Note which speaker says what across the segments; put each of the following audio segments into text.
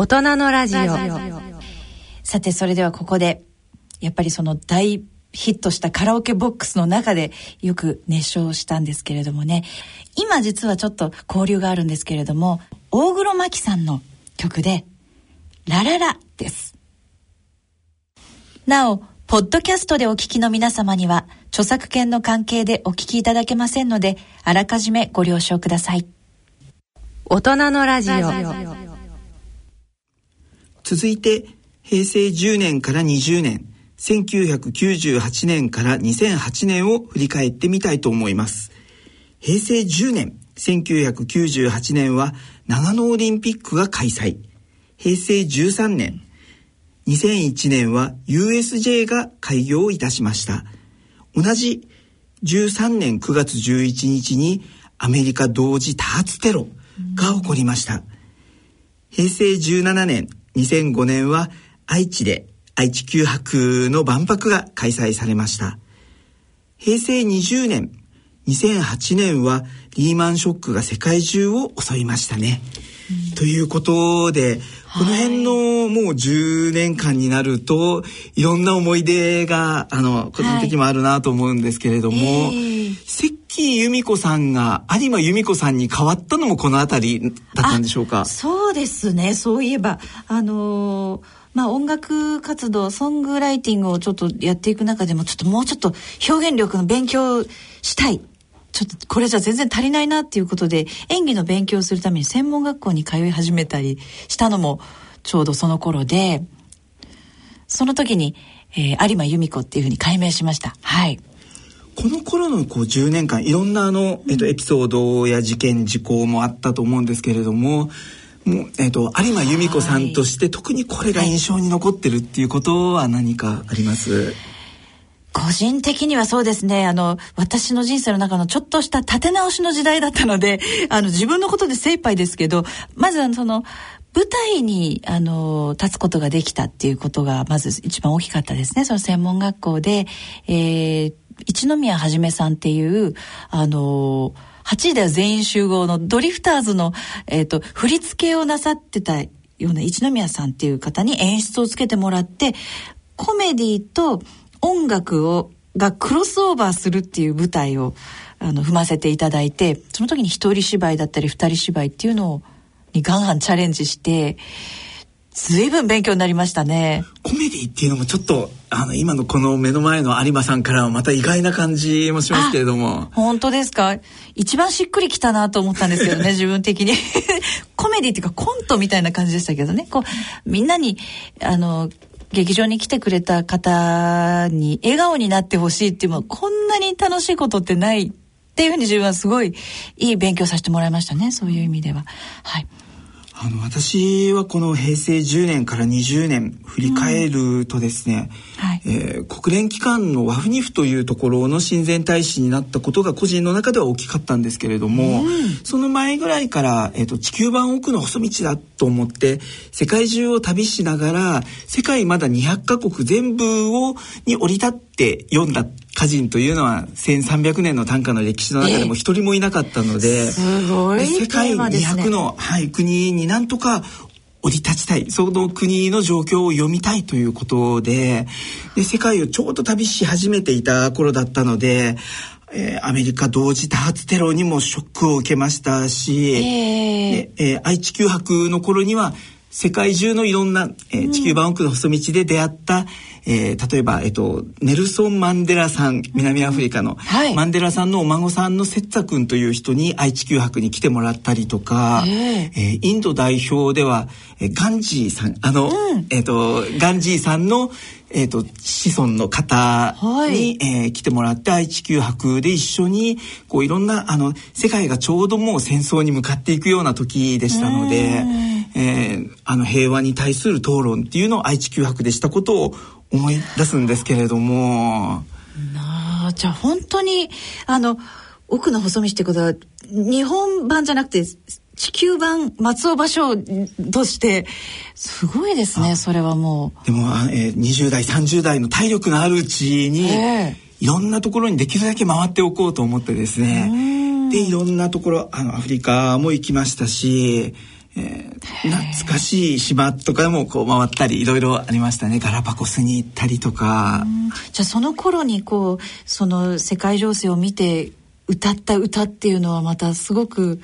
Speaker 1: 大人のラジオ。
Speaker 2: さてそれではここでやっぱりその大ヒットしたカラオケボックスの中でよく熱唱したんですけれどもね。今実はちょっと交流があるんですけれども大黒摩季さんの曲で「ラララ」です。なおポッドキャストでお聞きの皆様には著作権の関係でお聞きいただけませんのであらかじめご了承ください。
Speaker 1: 大人のラジオ
Speaker 3: 続いて平成10年から20年1998年から2008年を振り返ってみたいと思います。平成10年1998年は長野オリンピックが開催。平成13年2001年は USJ が開業いたしました。同じ13年9月11日にアメリカ同時多発テロが起こりました、平成17年2005年は愛知で愛知九博の万博が開催されました。平成20年2008年はリーマンショックが世界中を襲いましたね、ということでこの辺のもう10年間になるといろんな思い出があの個人的にもあるなと思うんですけれども、はいえー、関由美子さんが有馬由美子さんに変わったのもこの辺りだったんでしょうか？
Speaker 2: そうですねそういえばあのーまあ音楽活動、ソングライティングをちょっとやっていく中でも、ちょっともうちょっと表現力の勉強したい。ちょっとこれじゃ全然足りないなっていうことで、演技の勉強をするために専門学校に通い始めたりしたのもちょうどその頃で、その時に、えー、有馬由美子っていうふうに改名しました。はい。
Speaker 3: この頃のこう10年間いろんなあの、えっと、エピソードや事件事項もあったと思うんですけれどももう、えっと、有馬由美子さんとして特にこれが印象に残ってるっていうことは何かあります、はい
Speaker 2: 個人的にはそうですね。あの、私の人生の中のちょっとした立て直しの時代だったので、あの、自分のことで精一杯ですけど、まずその、舞台に、あの、立つことができたっていうことが、まず一番大きかったですね。その専門学校で、えー、一宮はじめさんっていう、あの、8位では全員集合のドリフターズの、えっ、ー、と、振り付けをなさってたような一宮さんっていう方に演出をつけてもらって、コメディと音楽を、がクロスオーバーするっていう舞台を、あの、踏ませていただいて、その時に一人芝居だったり二人芝居っていうのを、にガンガンチャレンジして、ずいぶん勉強になりましたね。
Speaker 3: コメディっていうのもちょっと、あの、今のこの目の前の有馬さんからはまた意外な感じもしますけれども。
Speaker 2: 本当ですか？一番しっくりきたなと思ったんですけどね、自分的に。コメディっていうかコントみたいな感じでしたけどね。こう、みんなに、あの、劇場に来てくれた方に笑顔になってほしいっていうのはこんなに楽しいことってないっていうふうに自分はすごいいい勉強させてもらいましたね。そういう意味では。はい。
Speaker 3: あの私はこの平成10年から20年振り返るとですね、うん。はい、えー、国連機関のワフニフというところの親善大使になったことが個人の中では大きかったんですけれども、うん、その前ぐらいから、えーと、地球版奥の細道だと思って世界中を旅しながら世界まだ200カ国全部をに降り立って読んだ歌人というのは1300年の短歌の歴史の中でも一人もいなかったので、
Speaker 2: すごい
Speaker 3: 世界200の、はい、国になんとか降り立ちたい。その国の状況を読みたいということでで世界をちょうど旅し始めていた頃だったのでえー、アメリカ同時多発テロにもショックを受けましたし、えー、えー、愛知九博の頃には世界中のいろんな、えー、地球版奥の細道で出会った、えー、例えば、えっと、ネルソン・マンデラさん南アフリカの、はい、マンデラさんのお孫さんのセッツァ君という人に愛知九博に来てもらったりとか、えー、インド代表では、えー、ガンジーさんあの、うん、えっとガンジーさんのえーと、子孫の方に、はい、えー、来てもらって愛知九博で一緒にこういろんなあの世界がちょうどもう戦争に向かっていくような時でしたので、えー、あの平和に対する討論っていうのを愛知九博でしたことを思い出すんですけれども。
Speaker 2: なあじゃあ本当にあの奥の細道ってことは日本版じゃなくて地球版松尾芭蕉としてすごいですねそれはも
Speaker 3: う。でも、えー、20代30代の体力のあるうちに、えー、いろんなところにできるだけ回っておこうと思ってですねでいろんなところあのアフリカも行きましたしえー、懐かしい島とかもこう回ったりいろいろありましたね。ガラパゴスに行ったりとか。
Speaker 2: じゃあその頃にこうその世界情勢を見て歌った歌っていうのはまたすごく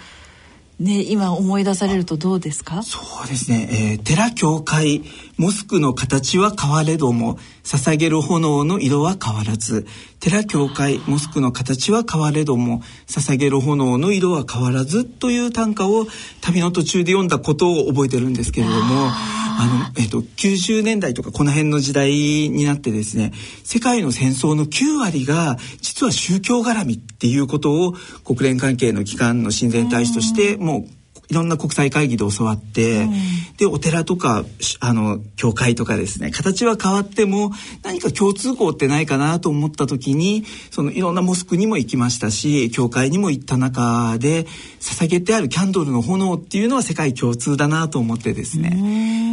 Speaker 2: ね、今思い出されるとどうですか？
Speaker 3: そうですね、えー、寺教会モスクの形は変われども捧げる炎の色は変わらず寺教会モスクの形は変われども捧げる炎の色は変わらずという短歌を旅の途中で読んだことを覚えてるんですけれどもあの、えっ、と、90年代とかこの辺の時代になってですね世界の戦争の9割が実は宗教絡みっていうことを国連関係の機関の親善大使としてもういろんな国際会議で教わって、うん、でお寺とかあの教会とかですね形は変わっても何か共通項ってないかなと思った時にそのいろんなモスクにも行きましたし教会にも行った中で捧げてあるキャンドルの炎っていうのは世界共通だなと思ってですね。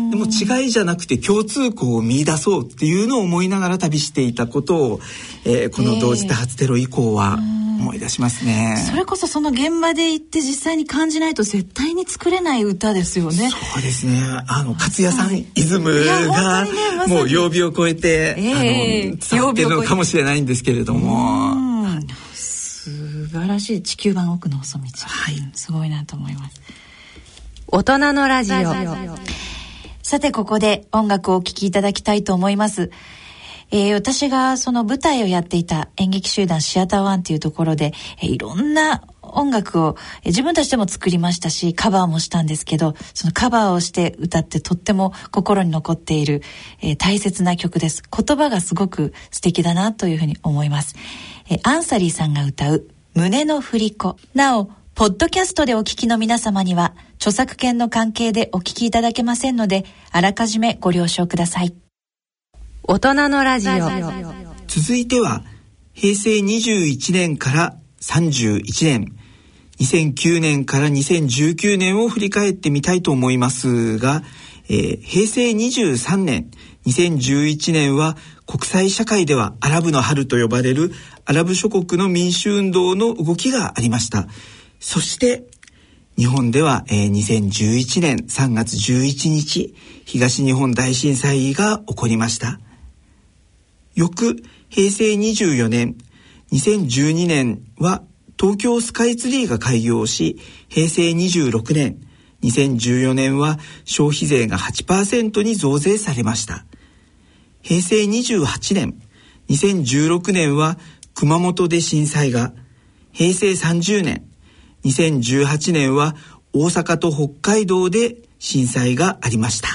Speaker 3: でも違いじゃなくて共通項を見出そうっていうのを思いながら旅していたことを、えー、この同時多発テロ以降は、えー思い出しますね。
Speaker 2: それこそその現場で行って実際に感じないと絶対に作れない歌ですよね。
Speaker 3: そうですね。あの勝谷さんイズムが、ねま、もう曜日を超えて、えー、あの伝わってるのかもしれないんですけれども。
Speaker 2: 素晴らしい地球版奥の細道、はい、すごいなと思います。
Speaker 1: 大人のラジオ。
Speaker 2: さてここで音楽をお聴きいただきたいと思いますえー、私がその舞台をやっていた演劇集団シアターワンっていうところで、えー、いろんな音楽を、自分たちでも作りましたし、カバーもしたんですけど、そのカバーをして歌ってとっても心に残っている、えー、大切な曲です。言葉がすごく素敵だなというふうに思います。えー、アンサリーさんが歌う胸の振り子。なお、ポッドキャストでお聞きの皆様には、著作権の関係でお聞きいただけませんので、あらかじめご了承ください。
Speaker 1: 大人のラジオ。
Speaker 3: 続いては平成21年から31年。2009年から2019年を振り返ってみたいと思いますが、えー、平成23年。2011年は国際社会ではアラブの春と呼ばれるアラブ諸国の民主運動の動きがありました。そして日本では、えー、2011年3月11日東日本大震災が起こりました。翌平成24年、2012年は東京スカイツリーが開業し、平成26年、2014年は消費税が8%に増税されました。平成28年、2016年は熊本で震災が、平成30年、2018年は大阪と北海道で震災がありました。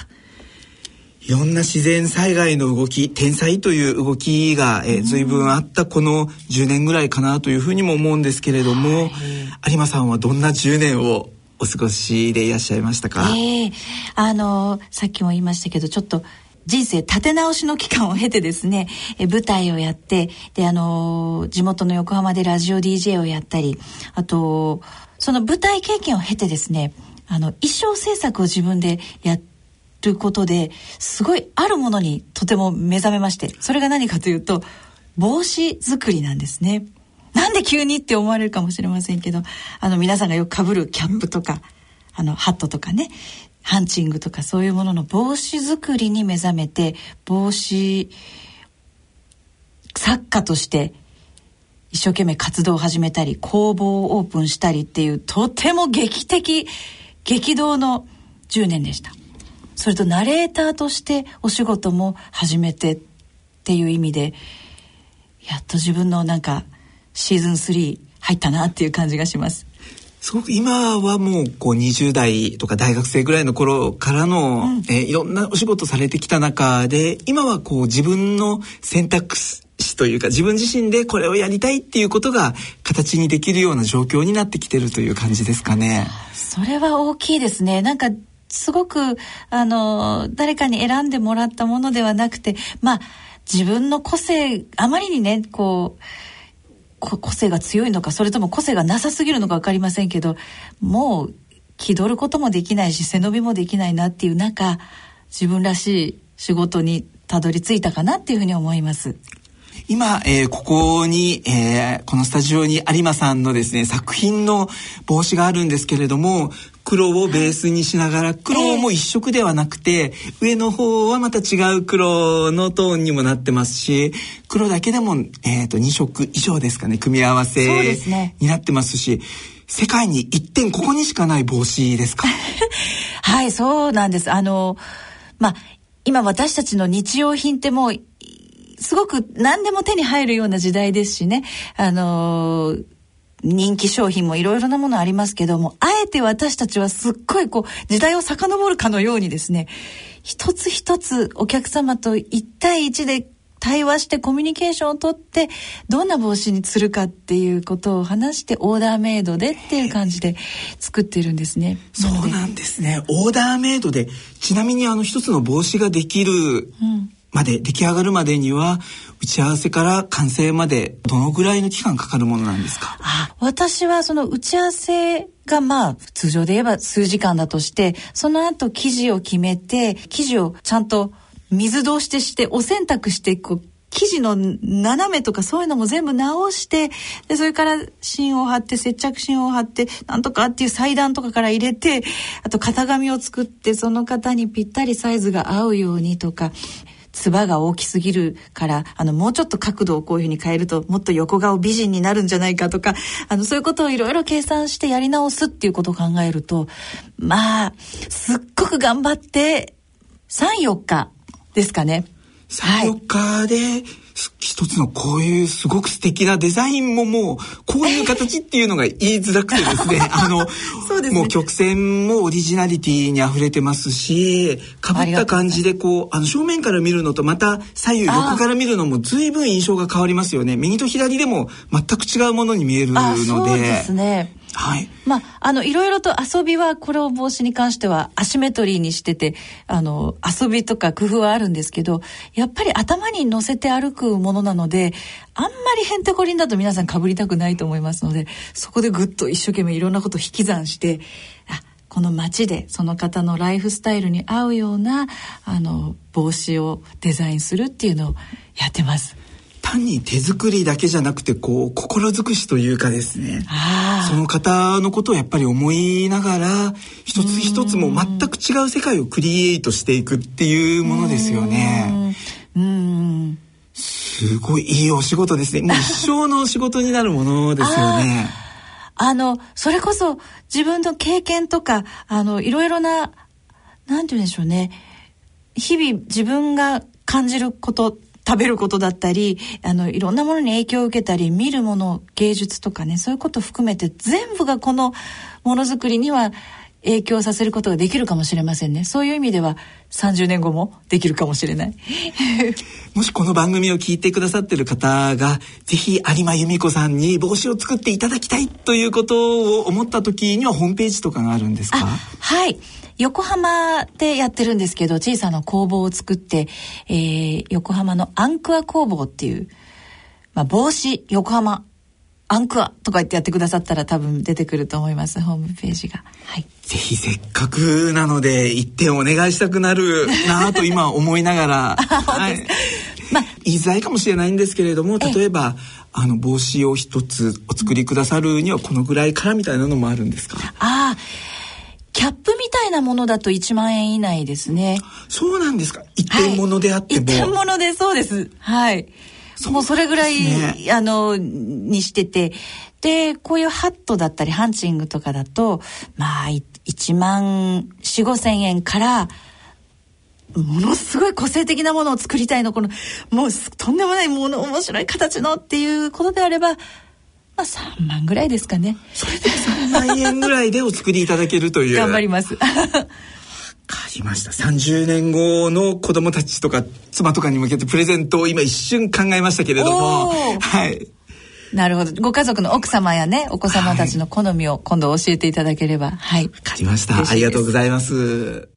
Speaker 3: いろんな自然災害の動き天災という動きが、えー、随分あったこの10年ぐらいかなというふうにも思うんですけれども、はい、有馬さんはどんな10年をお過ごしでいらっしゃいましたか、
Speaker 2: えー、あのさっきも言いましたけどちょっと人生立て直しの期間を経てですね、え舞台をやって、で、あの地元の横浜でラジオ DJ をやったり、あと、その舞台経験を経てですね、あの、衣装制作を自分でやって、ることですごいあるものにとても目覚めましてそれが何かというと帽子作りなんですね。なんで急にって思われるかもしれませんけどあの皆さんがよくかぶるキャップとかあのハットとかねハンチングとかそういうものの帽子作りに目覚めて帽子作家として一生懸命活動を始めたり工房をオープンしたりっていうとても劇的激動の10年でした。それとナレーターとしてお仕事も始めてっていう意味でやっと自分のなんかシーズン3入ったなっていう感じがします。
Speaker 3: すごく今はもうこう20代とか大学生ぐらいの頃からの、うん、えー、いろんなお仕事されてきた中で今はこう自分の選択肢というか自分自身でこれをやりたいっていうことが形にできるような状況になってきてるという感じですかね。
Speaker 2: それは大きいですね。なんかすごく、あの、誰かに選んでもらったものではなくて、まあ、自分の個性、あまりにね、こう、個性が強いのか、それとも個性がなさすぎるのか分かりませんけど、もう気取ることもできないし、背伸びもできないなっていう中、自分らしい仕事にたどり着いたかなっていうふうに思います。
Speaker 3: 今、えー、ここに、えー、このスタジオに有馬さんのですね、作品の帽子があるんですけれども、黒をベースにしながら黒も一色ではなくて、上の方はまた違う黒のトーンにもなってますし黒だけでも、えー、と2色以上ですかね組み合わせになってますし世界に一点ここにしかない帽子ですか？
Speaker 2: はい、そうなんです。あの、まあ、今私たちの日用品ってもう、すごく何でも手に入るような時代ですしね。あの人気商品もいろいろなものありますけども、あえて私たちはすっごいこう、時代を遡るかのようにですね、一つ一つお客様と一対一で対話してコミュニケーションをとってどんな帽子にするかっていうことを話してオーダーメイドでっていう感じで作ってるんですね。
Speaker 3: そうなんですねオーダーメイドでちなみにあの一つの帽子ができるまで、出来上がるまでには打ち合わせから完成までどのぐらいの期間かかるものなんですか？
Speaker 2: あ私はその打ち合わせがまあ通常で言えば数時間だとしてその後生地を決めて生地をちゃんと水通してしてお洗濯してこう生地の斜めとかそういうのも全部直してでそれから芯を貼って接着芯を貼ってなんとかっていう裁断とかから入れてあと型紙を作ってその型にぴったりサイズが合うようにとかつばが大きすぎるからあのもうちょっと角度をこういうふうに変えるともっと横顔美人になるんじゃないかとかあのそういうことをいろいろ計算してやり直すっていうことを考えるとまあすっごく頑張って34日ですかね。
Speaker 3: 3、4日で一つのこういうすごく素敵なデザインももうこういう形っていうのが言いづらくてですね。あの
Speaker 2: ね。
Speaker 3: もう曲線もオリジナリティに溢れてますしかぶった感じでこうあの正面から見るのとまた左右横から見るのも随分印象が変わりますよね。右と左でも全く違うものに見えるの
Speaker 2: あ
Speaker 3: で
Speaker 2: そうですね。
Speaker 3: はい
Speaker 2: まあ、あの、いろいろと遊びは、これを帽子に関してはアシメトリーにしてて、あの、遊びとか工夫はあるんですけど、やっぱり頭に乗せて歩くものなので、あんまりへんてこりんだと皆さん被りたくないと思いますので、そこでぐっと一生懸命いろんなことを引き算して、あ、この街でその方のライフスタイルに合うような、あの、帽子をデザインするっていうのをやってます。
Speaker 3: 単に手作りだけじゃなくてこう心尽くしというかですね
Speaker 2: あ
Speaker 3: その方のことをやっぱり思いながら一つ一つも全く違う世界をクリエイトしていくっていうものですよね。すごいいいお仕事ですね。もう一生の仕事になるものですよね。
Speaker 2: あの、それこそ自分の経験とか、あの、いろいろな、なんて言うんでしょうね。日々自分が感じること、食べることだったり、あの、いろんなものに影響を受けたり、見るもの、芸術とかね、そういうことを含めて全部がこのものづくりには影響させることができるかもしれませんね。そういう意味では30年後もできるかもしれない。
Speaker 3: もしこの番組を聞いてくださってる方が、ぜひ有馬由美子さんに帽子を作っていただきたいということを思った時にはホームページとかがあるんですか？
Speaker 2: あはい。横浜でやってるんですけど、小さな工房を作って、えー、横浜のアンクア工房っていう、まあ、帽子、横浜、アンクアとか言ってやってくださったら多分出てくると思います、ホームページが。はい。
Speaker 3: ぜひせっかくなので一点お願いしたくなるなぁと今思いながら、はい、
Speaker 2: まあ、
Speaker 3: 言いづらいかもしれないんですけれども例えばあの帽子を一つお作りくださるにはこのぐらいからみたいなのもあるんですか？
Speaker 2: ああ、キャップみたいなものだと1万円以内ですね。
Speaker 3: そうなんですか一点物であっても、
Speaker 2: はい、一点物でそうです。はい。もうそれぐらい、
Speaker 3: ね、
Speaker 2: あの、にしてて。で、こういうハットだったりハンチングとかだと、まあ、1万4、5千円から、ものすごい個性的なものを作りたいの、この、もうとんでもないもの、面白い形のっていうことであれば、まあ3万ぐらいですかね。
Speaker 3: それで3万円ぐらいでお作りいただけるという。
Speaker 2: 頑張ります。
Speaker 3: わかりました。30年後の子供たちとか妻とかに向けてプレゼントを今一瞬考えましたけれども。はい。
Speaker 2: なるほど。ご家族の奥様やね、お子様たちの好みを今度教えていただければ。はい。わ
Speaker 3: かりました。ありがとうございます。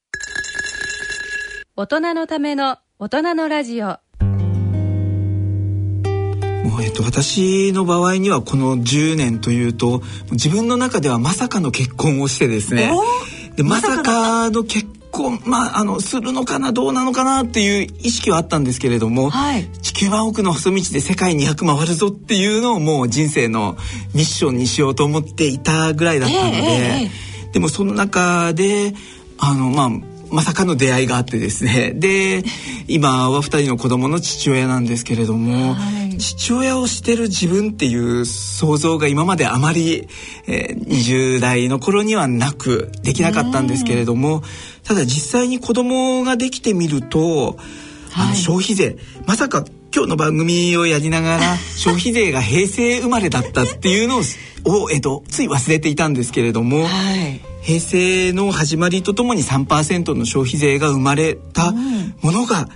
Speaker 1: 大人のための大人のラジオ。
Speaker 3: もうえっと、私の場合にはこの10年というと自分の中ではまさかの結婚をしてですね。でまさかの結婚、まあ、あのするのかなどうなのかなっていう意識はあったんですけれども、
Speaker 2: はい、
Speaker 3: 地球は奥の細道で世界200回るぞっていうのをもう人生のミッションにしようと思っていたぐらいだったので。えーえーでもその中であのまあまさかの出会いがあってですね。で今は2人の子供の父親なんですけれども、はい、父親をしてる自分っていう想像が今まであまり、えー、20代の頃にはなくできなかったんですけれどもただ実際に子供ができてみると、あの消費税まさか今日の番組をやりながら 消費税が平成生まれだったっていうのを、えっと、つい忘れていたんですけれども、はい、平成の始まりとともに3%の消費税が生まれたものが、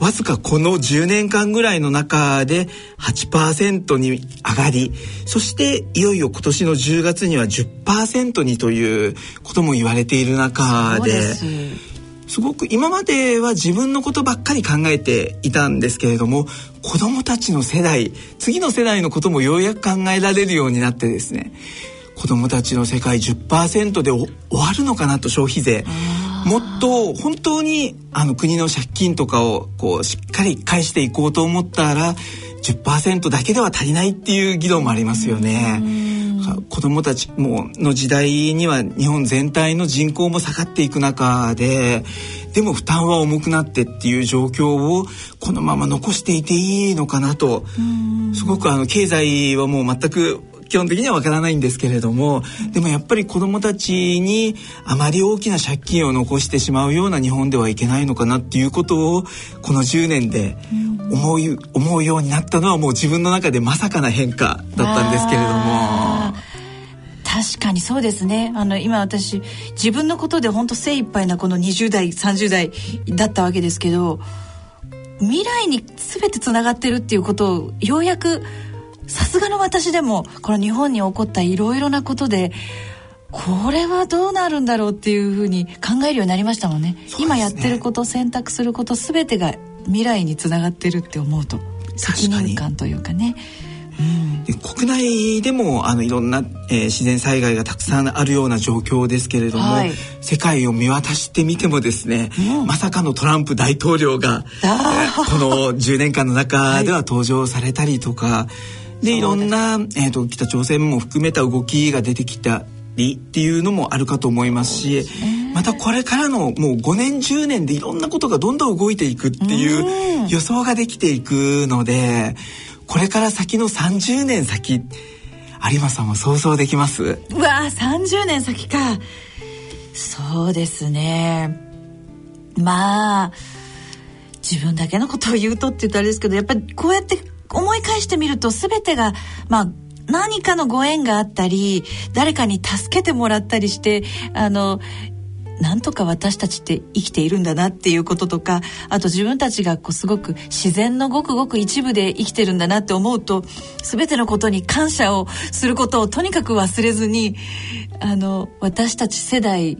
Speaker 3: わずかこの10年間ぐらいの中で8%に上がりそしていよいよ今年の10月には10%にということも言われている中です。ごく今までは自分のことばっかり考えていたんですけれども子どもたちの世代次の世代のこともようやく考えられるようになってですね子どもたちの世界10%で終わるのかなと消費税もっと本当にあの国の借金とかをこうしっかり返していこうと思ったら10%だけでは足りないっていう議論もありますよね。子どもたちもの時代には日本全体の人口も下がっていく中ででも負担は重くなってっていう状況をこのまま残していていいのかなとすごくあの経済はもう全く基本的にはわからないんですけれどもでもやっぱり子どもたちにあまり大きな借金を残してしまうような日本ではいけないのかなっていうことをこの10年で思う思うようになったのはもう自分の中でまさかな変化だったんですけれども。
Speaker 2: 確かにそうですねあの今私自分のことで本当精一杯なこの20代30代だったわけですけど未来に全てつながってるっていうことをようやくさすがの私でもこの日本に起こったいろいろなことでこれはどうなるんだろうっていうふうに考えるようになりましたもんね、ね、今やってること選択すること全てが未来につながってるって思うと責任感というかね。
Speaker 3: うん、国内でもあのいろんな、えー、自然災害がたくさんあるような状況ですけれども、はい、世界を見渡してみてもですね、うん、まさかのトランプ大統領が、えー、この10年間の中では登場されたりとか、はいでいろんな、えーと、北朝鮮も含めた動きが出てきたりっていうのもあるかと思いますしまたこれからのもう5年10年でいろんなことがどんどん動いていくっていう予想ができていくのでこれから先の30年先有馬さんは想像できます？
Speaker 2: うわ30年先か。そうですね。まあ自分だけのことを言うとって言ったらあれですけどやっぱりこうやって思い返してみると全てがまあ何かのご縁があったり誰かに助けてもらったりしてあのなんとか私たちって生きているんだなっていうこととかあと自分たちがこうすごく自然のごくごく一部で生きてるんだなって思うと全てのことに感謝をすることをとにかく忘れずにあの私たち世代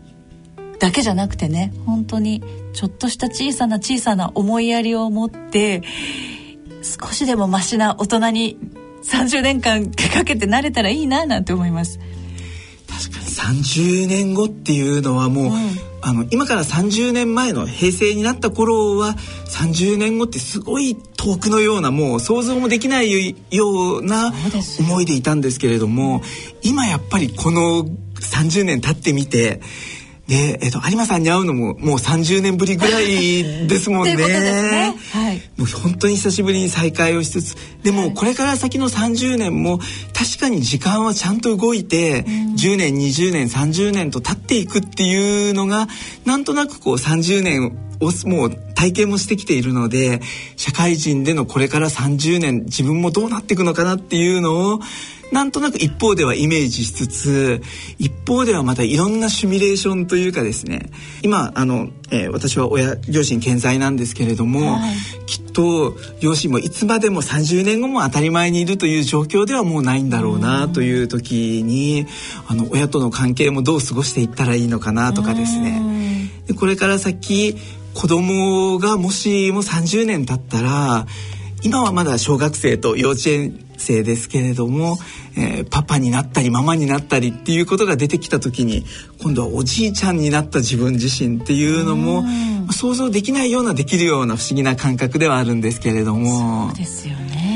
Speaker 2: だけじゃなくてね本当にちょっとした小さな小さな思いやりを持って少しでもマシな大人に30年間かけてなれたらいいななんて思います。
Speaker 3: 確かに30年後っていうのはもう、うん、あの今から30年前の平成になった頃は30年後ってすごい遠くのようなもう想像もできないような思いでいたんですけれども今やっぱりこの30年経ってみてで、えっと、有馬さんに会うのももう30年ぶりぐらいですもんね。ね。はい、もう本当に久しぶりに再会をしつつでもこれから先の30年も確かに時間はちゃんと動いて、うん、10年20年30年と経っていくっていうのがなんとなくこう30年をもう体験もしてきているので社会人でのこれから30年自分もどうなっていくのかなっていうのをなんとなく一方ではイメージしつつ一方ではまたいろんなシミュレーションというかですね。今あの、えー、私は親両親健在なんですけれども、はい、きっと両親もいつまでも30年後も当たり前にいるという状況ではもうないんだろうなという時にあの親との関係もどう過ごしていったらいいのかなとかですね。でこれから先子供がもしも30年経ったら今はまだ小学生と幼稚園生ですけれども、えー、パパになったりママになったりっていうことが出てきた時に今度はおじいちゃんになった自分自身っていうのも想像できないようなできるような不思議な感覚ではあるんですけれども。
Speaker 2: そうですよね。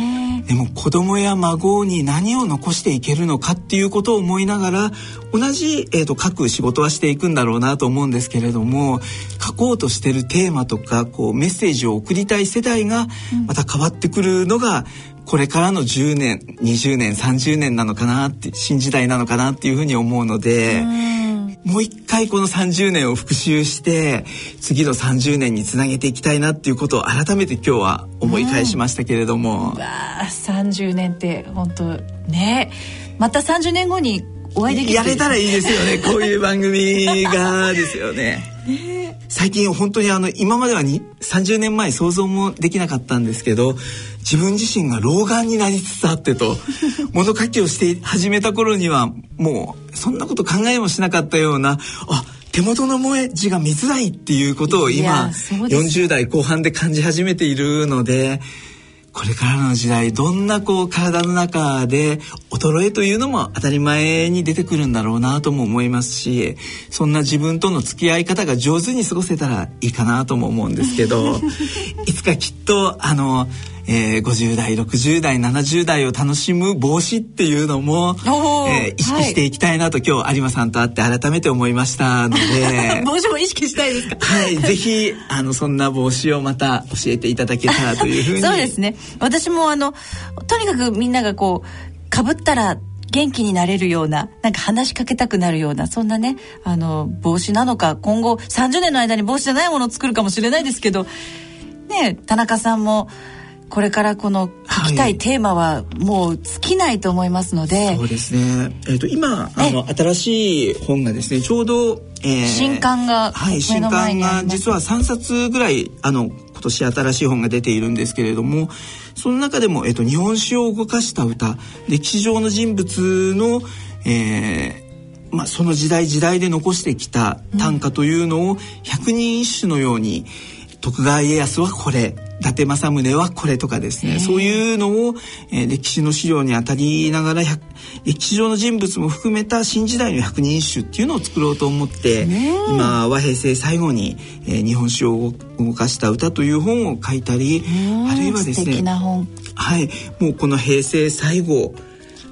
Speaker 3: でも子供や孫に何を残していけるのかっていうことを思いながら同じ、えーと、書く仕事はしていくんだろうなと思うんですけれども書こうとしてるテーマとかこうメッセージを送りたい世代がまた変わってくるのが、これからの10年20年30年なのかなって新時代なのかなっていうふうに思うので。もう一回この30年を復習して次の30年につなげていきたいなっていうことを改めて今日は思い返しましたけれども。
Speaker 2: うん、わあ30年って本当ねまた30年後にお会いできる。
Speaker 3: やれたらいいですよね。こういう番組がですよね。最近本当にあの今まではに30年前想像もできなかったんですけど自分自身が老眼になりつつあってと 物書きをして始めた頃にはもうそんなこと考えもしなかったようなあ手元の文字が見づらいっていうことを今40代後半で感じ始めているのでこれからの時代どんなこう体の中で衰えというのも当たり前に出てくるんだろうなとも思いますしそんな自分との付き合い方が上手に過ごせたらいいかなとも思うんですけどいつかきっとあのえー、50代60代70代を楽しむ帽子っていうのも、えー、意識していきたいなと、はい、今日有馬さんと会って改めて思いましたので。
Speaker 2: 帽子も意識したいですか？
Speaker 3: はいぜひあのそんな帽子をまた教えていただけたらというふうに。
Speaker 2: そうですね。私もあのとにかくみんながこうかぶったら元気になれるようななんか話しかけたくなるようなそんなねあの帽子なのか今後30年の間に帽子じゃないものを作るかもしれないですけどね田中さんもこれからこの書きたいテーマはもう尽きないと思いますので、
Speaker 3: はい、そうですね、えーと、今あの新しい本がですねちょうど、
Speaker 2: えー、新刊が
Speaker 3: はい新刊が実は3冊ぐらいあの今年新しい本が出ているんですけれどもその中でも、えーと、日本史を動かした歌歴史上の人物の、えーまあ、その時代時代で残してきた短歌というのを百人一首のように、徳川家康はこれ伊達政宗はこれとかですねそういうのを、えー、歴史の資料にあたりながら歴史上の人物も含めた新時代の百人一首っていうのを作ろうと思って今和平成最後に、えー、日本史を動かした歌という本を書いたりあるいはですねはいもうこの平成最後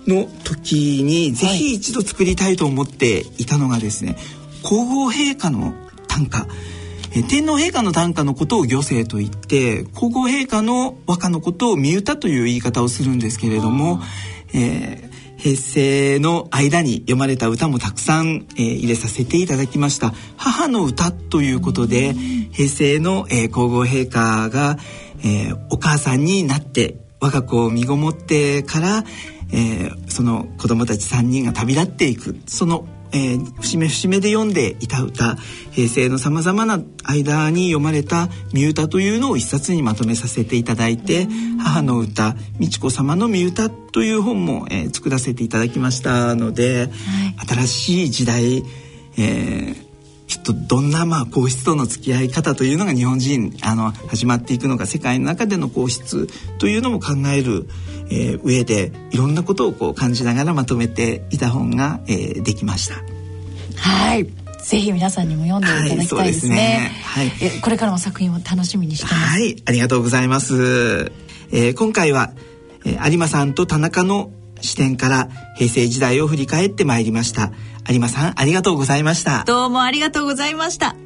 Speaker 3: の時にぜひ一度作りたいと思っていたのがですね、皇后陛下の短歌え天皇陛下の短歌のことを御政と言って皇后陛下の和歌のことを御歌という言い方をするんですけれども、えー、平成の間に読まれた歌もたくさん、えー、入れさせていただきました。母の歌ということで平成の、えー、皇后陛下が、えー、お母さんになって我が子を身ごもってから、えー、その子供たち3人が旅立っていく。そのえー、節目節目で読んでいた歌平成のさまざまな間に読まれた御歌というのを一冊にまとめさせていただいて「母の歌美智子様の御歌」という本も、えー、作らせていただきましたので、はい、新しい時代、えーとどんなまあ皇室との付き合い方というのが日本人あの始まっていくのか世界の中での皇室というのも考える、えー、上でいろんなことをこう感じながらまとめていた本が、えー、できました。
Speaker 2: はいぜひ皆さんにも読んでいただきたいですね。はい、ねはい、これからも作品を楽しみにしてます。
Speaker 3: はい、ありがとうございます。えー、今回は、えー、有馬さんと田中の視点から平成時代を振り返ってまいりました。有馬さんありがとうございました。
Speaker 2: どうもありがとうございました。